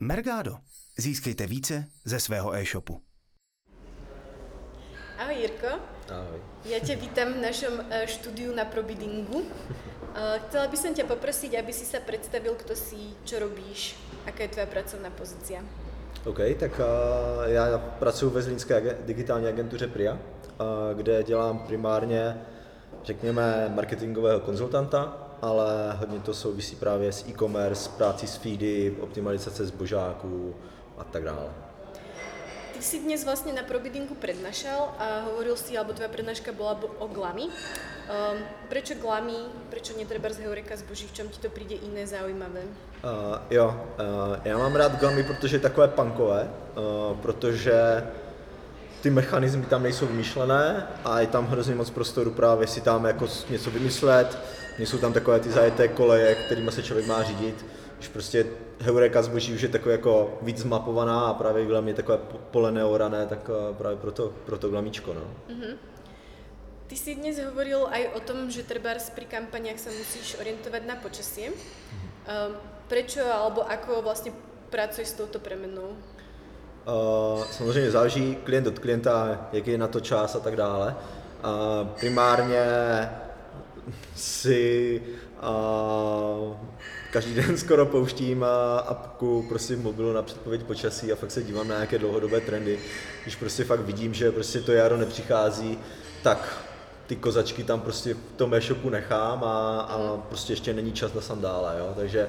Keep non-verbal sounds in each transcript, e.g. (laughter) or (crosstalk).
Mergado. Získejte více ze svého e-shopu. Ahoj Jirko. Ahoj. Ja ťa vítam v našom eh, štúdiu na Probidingu. Eh, Chcela by som ťa poprosiť, aby si sa predstavil, kto si, čo robíš, aká je tvoja pracovná pozícia. OK, tak uh, já pracuji ve zlínské digitální agentuře PRIA, kde dělám primárně, řekněme, marketingového konzultanta, ale hodně to souvisí právě s e-commerce, práci s feedy, optimalizace zbožáků a tak dále. Ty si dnes vlastne na Probidingu prednášal a hovoril si, alebo tvoja prednáška bola bo- o glami. Um, prečo glami, prečo netreba z Heureka zboží, v čom ti to príde iné zaujímavé? Uh, jo, uh, já mám rád glamy, protože je takové punkové, uh, protože ty mechanismy tam nejsou vymyšlené a je tam hrozně moc prostoru právě si tam jako něco vymyslet, nejsou tam takové ty zajeté koleje, kterými se člověk má řídit, už prostě Heureka zboží už je takové jako víc zmapovaná a právě glam je takové po- pole neorané, tak uh, právě proto, proto glamíčko, no. Ty si dnes hovoril aj o tom, že trebárs pri kampaniach sa musíš orientovať na počasie. Um, prečo alebo ako vlastne pracuješ s touto premenou? Uh, samozřejmě záleží klient od klienta, jaký je na to čas a tak dále. Uh, primárně si uh, každý den (laughs) skoro pouštím uh, apku prostě v mobilu na předpověď počasí a fakt se dívám na nějaké dlouhodobé trendy. Když prostě fakt vidím, že prostě to jaro nepřichází, tak ty kozačky tam prostě v tom e-shopu nechám a, a prostě ještě není čas na sandále, jo? takže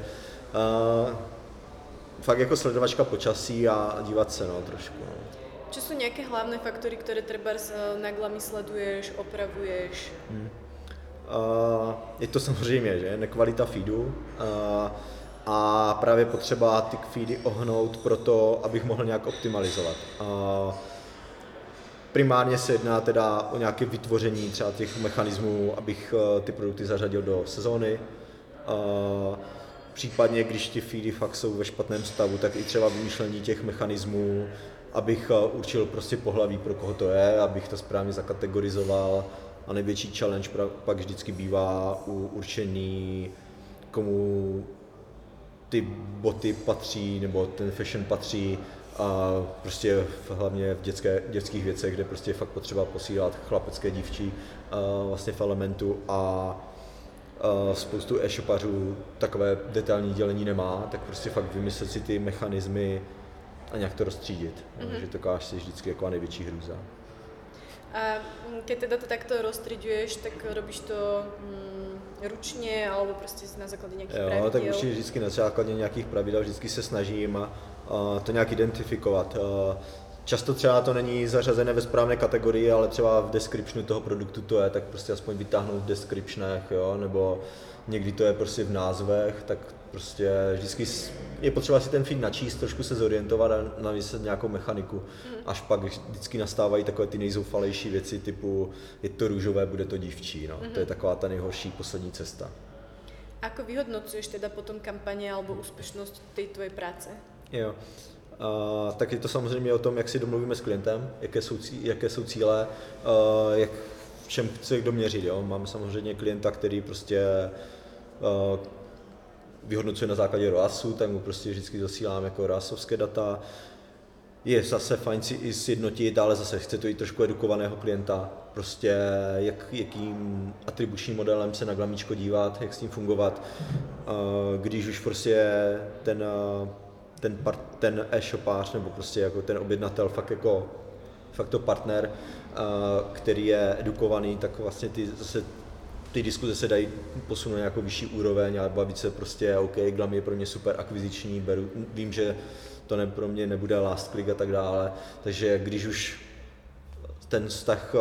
uh, fakt jako sledovačka počasí a dívat se no, trošku. No. Čo sú nejaké hlavné faktory, ktoré trebárs eh, na glami sleduješ, opravuješ? Uh, je to samozřejmě, že nekvalita feedu uh, a právě potřeba ty feedy ohnout pro to, abych mohl nějak optimalizovat. Uh, primárně se jedná teda o nějaké vytvoření třeba těch mechanismů, abych uh, ty produkty zařadil do sezóny. Uh, případně, když ty feedy fakt jsou ve špatném stavu, tak i třeba vymýšlení těch mechanismů, abych uh, určil prostě pohlaví, pro koho to je, abych to správně zakategorizoval. A největší challenge pak vždycky bývá u určení, komu ty boty patří, nebo ten fashion patří a prostě v, hlavně v dětské, dětských věcech, kde prostě je fakt potřeba posílat chlapecké dívčí a vlastně v elementu a, a spoustu e-shopařů takové detailní dělení nemá, tak prostě fakt vymyslet si ty mechanismy a nějak to rozstřídit. Mm-hmm. Že to káž si vždycky jako největší hrůza. A keď teda to takto rozstriďuješ, tak robíš to mm, ručne alebo proste na základe nejakých Jo, pravidiel? tak určitě vždycky na základě nějakých pravidel vždycky se snažím a, a to nějak identifikovat. A Často třeba to není zařazené ve správné kategorii, ale třeba v descriptionu toho produktu to je, tak prostě aspoň vytáhnout v descriptionech, jo, nebo někdy to je prostě v názvech, tak prostě vždycky je potřeba si ten feed načíst, trošku se zorientovat a navyslet nějakou mechaniku. Až pak vždycky nastávají takové ty nejzoufalejší věci typu je to růžové, bude to dívčí, no. To je taková ta nejhorší poslední cesta. Ako vyhodnocuješ teda potom kampane alebo úspešnosť tej tvojej práce? Jo. Uh, tak je to samozřejmě o tom, jak si domluvíme s klientem, jaké jsou, jaké jsou cíle, uh, jak čem chce kdo měřit. Jo? Máme samozřejmě klienta, který prostě uh, vyhodnocuje na základě ROASu, tak mu prostě vždycky zasílám jako ROASovské data. Je zase fajn si i sjednotit, ale zase chce to i trošku edukovaného klienta, prostě jak, jakým atribučním modelem se na glamíčko dívat, jak s tím fungovat. Když už prostě ten, ten, part, ten e-shopář nebo prostě jako ten objednatel fakt jako fakt to partner, který je edukovaný, tak vlastně ty zase ty diskuze se dají posunout na nějakou vyšší úroveň a bavit se prostě, OK, Glam je pro mě super akviziční, beru, vím, že to ne, pro mě nebude last click a tak dále, takže když už ten vztah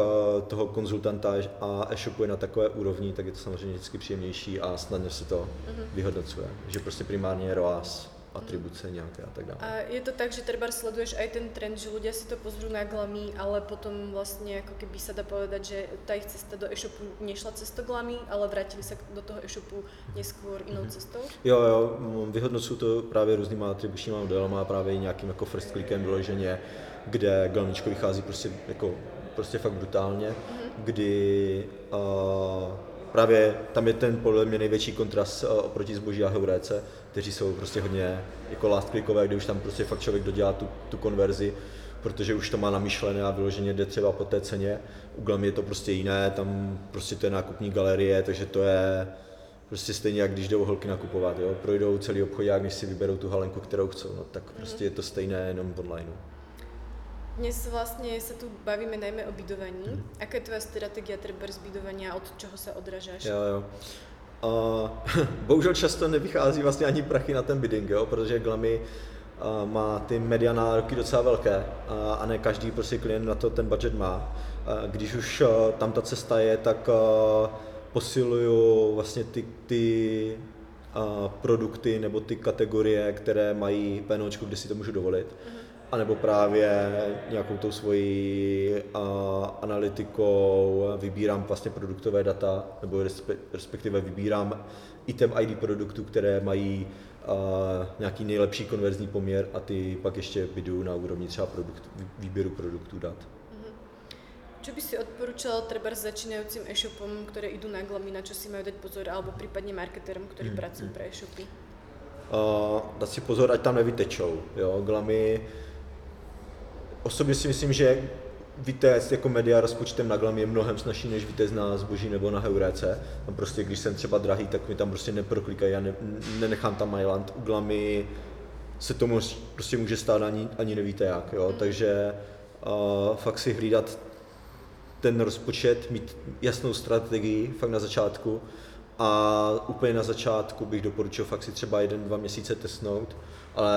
toho konzultanta a e-shopu je na takové úrovni, tak je to samozřejmě vždycky příjemnější a snadno se to vyhodnocuje, že prostě primárně je ROAS, atribuce nějaké a tak dále. A je to tak, že treba sleduješ aj ten trend, že ľudia si to pozrú na glamy, ale potom vlastne ako keby sa dá povedať, že tá ich cesta do e-shopu nešla cez to glamy, ale vrátili sa do toho e-shopu neskôr inou cestou? Jo, jo, mm, vyhodnocuju to právě různýma atribučníma modelama, právě i nějakým jako first clickem vyloženě, kde glamíčko vychází prostě jako prostě fakt brutálně, kdy uh, právě tam je ten podle mě největší kontrast uh, oproti zboží a heuréce, kteří jsou prostě hodně jako last clickové, kde už tam prostě fakt člověk dodělá tu, tu konverzi, protože už to má namyšlené a vyloženě jde třeba po té ceně. U Glamy je to prostě jiné, tam prostě to je nákupní galerie, takže to je prostě stejně, jak když jdou holky nakupovat, jo? projdou celý obchod, jak když si vyberou tu halenku, kterou chcou, no, tak prostě je to stejné jenom online. Dnes vlastne sa tu bavíme najmä o bydovaní. Mm. Aká je tvoja stratégia treba z bydovania, od čoho sa odrážáš? Jo, jo. A, (laughs) bohužel často nevychází vlastně ani prachy na ten bidding, jo, protože Glamy a, má ty media nároky docela velké a, a ne každý prostě klient na to ten budget má. A, když už a, tam ta cesta je, tak a, posiluju vlastně ty, ty a, produkty nebo ty kategorie, které mají PNOčku, kde si to můžu dovolit. Mm-hmm anebo právě nějakou tou svojí a, analytikou vybírám vlastně produktové data, nebo respektive vybírám item ID produktů, které mají a, nějaký nejlepší konverzní poměr a ty pak ještě bidu na úrovni třeba produkt, výběru produktů dat. Co by si odporučil třeba začínajícím e-shopom, které jdou na glamy, na čo si mají dát pozor, alebo případně marketerům, kteří hmm. pracují pro e-shopy? Uh, dát si pozor, ať tam nevytečou. Jo? Glamy osobně si myslím, že vytéct jako media rozpočtem na glam je mnohem snažší, než vytéct na zboží nebo na heuréce. Tam prostě, když jsem třeba drahý, tak mi tam prostě neproklikají, já ne, nenechám tam Myland. U glamy se tomu prostě může stát ani, ani nevíte jak, jo? takže uh, fakt si hlídat ten rozpočet, mít jasnou strategii fakt na začátku a úplně na začátku bych doporučil fakt si třeba jeden, dva měsíce testnout, ale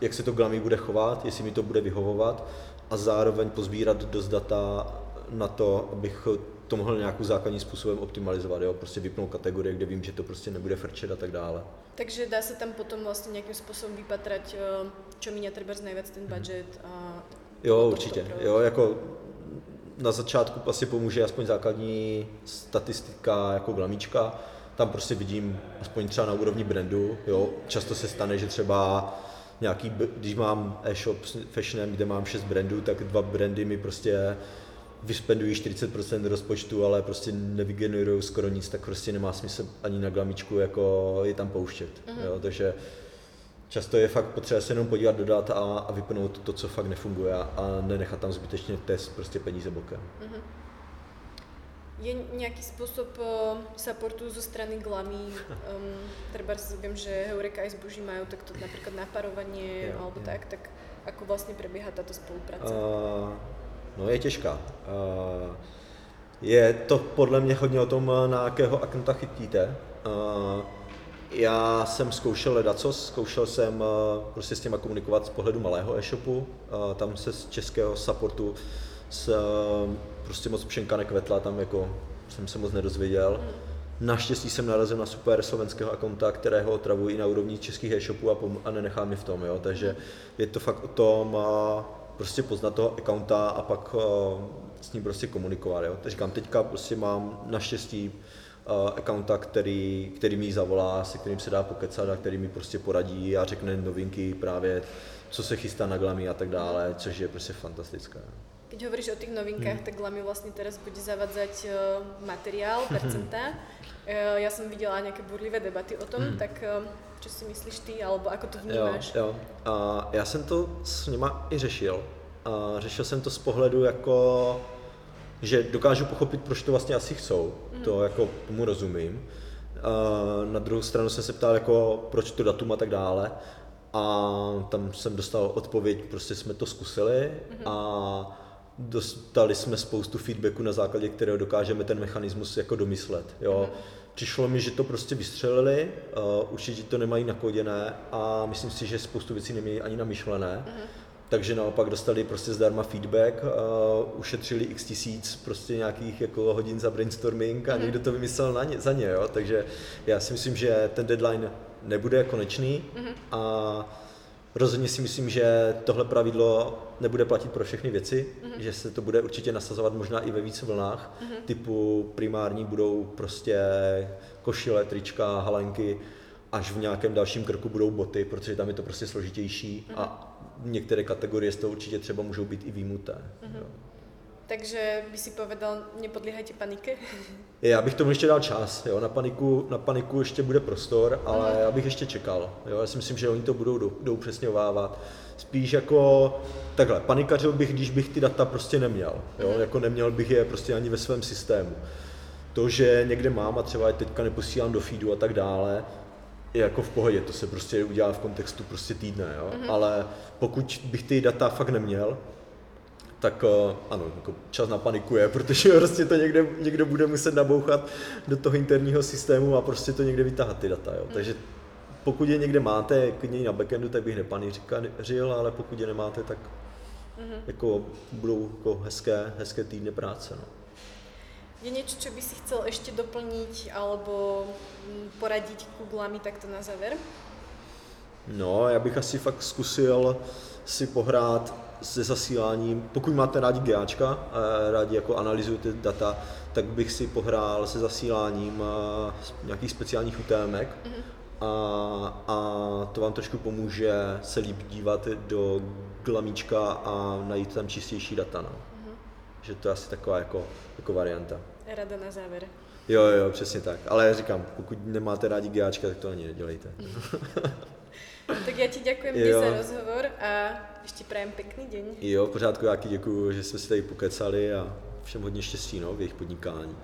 jak se to Glami bude chovat, jestli mi to bude vyhovovat a zároveň pozbírat dost data na to, abych to mohl nějakým základním způsobem optimalizovat, jo? prostě vypnout kategorie, kde vím, že to prostě nebude frčet a tak dále. Takže dá se tam potom vlastně nějakým způsobem vypatrať, čo mi třeba nejvíc ten budget a Jo, určitě. Jo, jako na začátku asi pomůže aspoň základní statistika jako glamíčka, tam prostě vidím aspoň třeba na úrovni brandu, jo, často se stane, že třeba nějaký, když mám e-shop s fashionem, kde mám 6 brandů, tak dva brandy mi prostě vyspendují 40% rozpočtu, ale prostě nevygenerují skoro nic, tak prostě nemá smysl ani na glamičku jako je tam pouštět. Mm-hmm. Jo, takže často je fakt potřeba se jenom podívat do dat a, a vypnout to, co fakt nefunguje a, nenechat tam zbytečně test prostě peníze bokem. Mm-hmm. Je nějaký způsob uh, supportu zo strany Glamy? Um, třeba vím, že Heureka i zboží mají takto například naparovanie jo, alebo tak, tak ako vlastně probíhá tato spolupráce? Uh, no je těžká. Uh, je to podle mě hodně o tom, na jakého aknta chytíte. Uh, já jsem zkoušel ledacos, zkoušel jsem uh, prostě s těma komunikovat z pohledu malého e-shopu, uh, tam se z českého supportu s, uh, prostě moc pšenka nekvetla, tam jako jsem se moc nedozvěděl. Naštěstí jsem narazil na super slovenského akonta, kterého otravuji i na úrovni českých e-shopů a, pom- a nenechám mi v tom, jo. takže je to fakt o tom uh, prostě poznat toho accounta a pak uh, s ním prostě komunikovat. Jo. Takže říkám, teďka prostě mám naštěstí uh, accounta, který, který mi zavolá, se kterým se dá pokecat a který mi prostě poradí a řekne novinky právě, co se chystá na glamy a tak dále, což je prostě fantastické. Keď hovoríš o tých novinkách, hmm. tak Glamy vlastně teraz bude zavadzať uh, materiál, (laughs) percenta. Uh, já jsem viděla nějaké burlivé debaty o tom, hmm. tak uh, co si myslíš ty, alebo ako to vnímáš? Jo, jo. Uh, já jsem to s nima i řešil. Uh, řešil jsem to z pohledu jako že dokážu pochopit, proč to vlastně asi chcou, mm. to jako tomu rozumím. Uh, na druhou stranu jsem se ptal, jako, proč to datum a tak dále. A tam jsem dostal odpověď, prostě jsme to zkusili mm-hmm. a dostali jsme spoustu feedbacku, na základě kterého dokážeme ten mechanismus jako domyslet. Jo. Mm-hmm. Přišlo mi, že to prostě vystřelili, uh, určitě to nemají nakoděné a myslím si, že spoustu věcí nemají ani namyšlené. Mm-hmm takže naopak dostali prostě zdarma feedback, uh, ušetřili x tisíc prostě nějakých jako hodin za brainstorming a mm. někdo to vymyslel na ně, za ně, jo? takže já si myslím, že ten deadline nebude konečný a rozhodně si myslím, že tohle pravidlo nebude platit pro všechny věci, mm. že se to bude určitě nasazovat možná i ve více vlnách, mm. typu primární budou prostě košile, trička, halenky, až v nějakém dalším krku budou boty, protože tam je to prostě složitější mm. a některé kategorie z toho určitě třeba můžou být i výjimuté. Mm-hmm. Takže by si povedal, nepodlíhajte panike. (laughs) Já bych tomu ještě dal čas, jo, na paniku, na paniku ještě bude prostor, ale Aha. já bych ještě čekal, jo, já si myslím, že oni to budou do, jdou přesňovávat. Spíš jako, takhle, panikařil bych, když bych ty data prostě neměl, jo, Mhm. jako neměl bych je prostě ani ve svém systému. To, že někde mám a třeba je teďka neposílám do feedu a tak dále, je jako v pohodě, to se prostě udělá v kontextu prostě týdne, jo? Mhm. ale pokud bych ty data fakt neměl, tak eh, ano, jako čas na paniku je, (laughs) protože prostě to někde, někdo bude muset nabouchat do toho interního systému a prostě to někde vytáhat ty data. Jo. Takže pokud je někde máte, klidně na backendu, tak bych nepaniřil, ale pokud je nemáte, tak Mhm. jako budou jako hezké, hezké týdny práce. No. Je niečo, čo by si chcel ešte doplniť alebo mm, poradiť Googlami takto na záver? No, já bych asi fakt zkusil si pohrát se zasíláním, pokud máte rádi GAčka, a rádi jako analyzujete data, tak bych si pohrál se zasíláním a, nějakých speciálních UTMek a, a to vám trošku pomůže se líp dívat do glamíčka a najít tam čistější data. No. Že to je asi taková jako, jako varianta. Rada na záver. Jo, jo, přesně tak. Ale říkám, pokud nemáte rádi GAčka, tak to ani nedělejte. (laughs) Tak ja ti dnes za rozhovor a ešte prajem pekný deň. Jo, pořádku, já ti děkuju, že jsme si tady pokecali a všem hodně štěstí no, v jejich podnikání.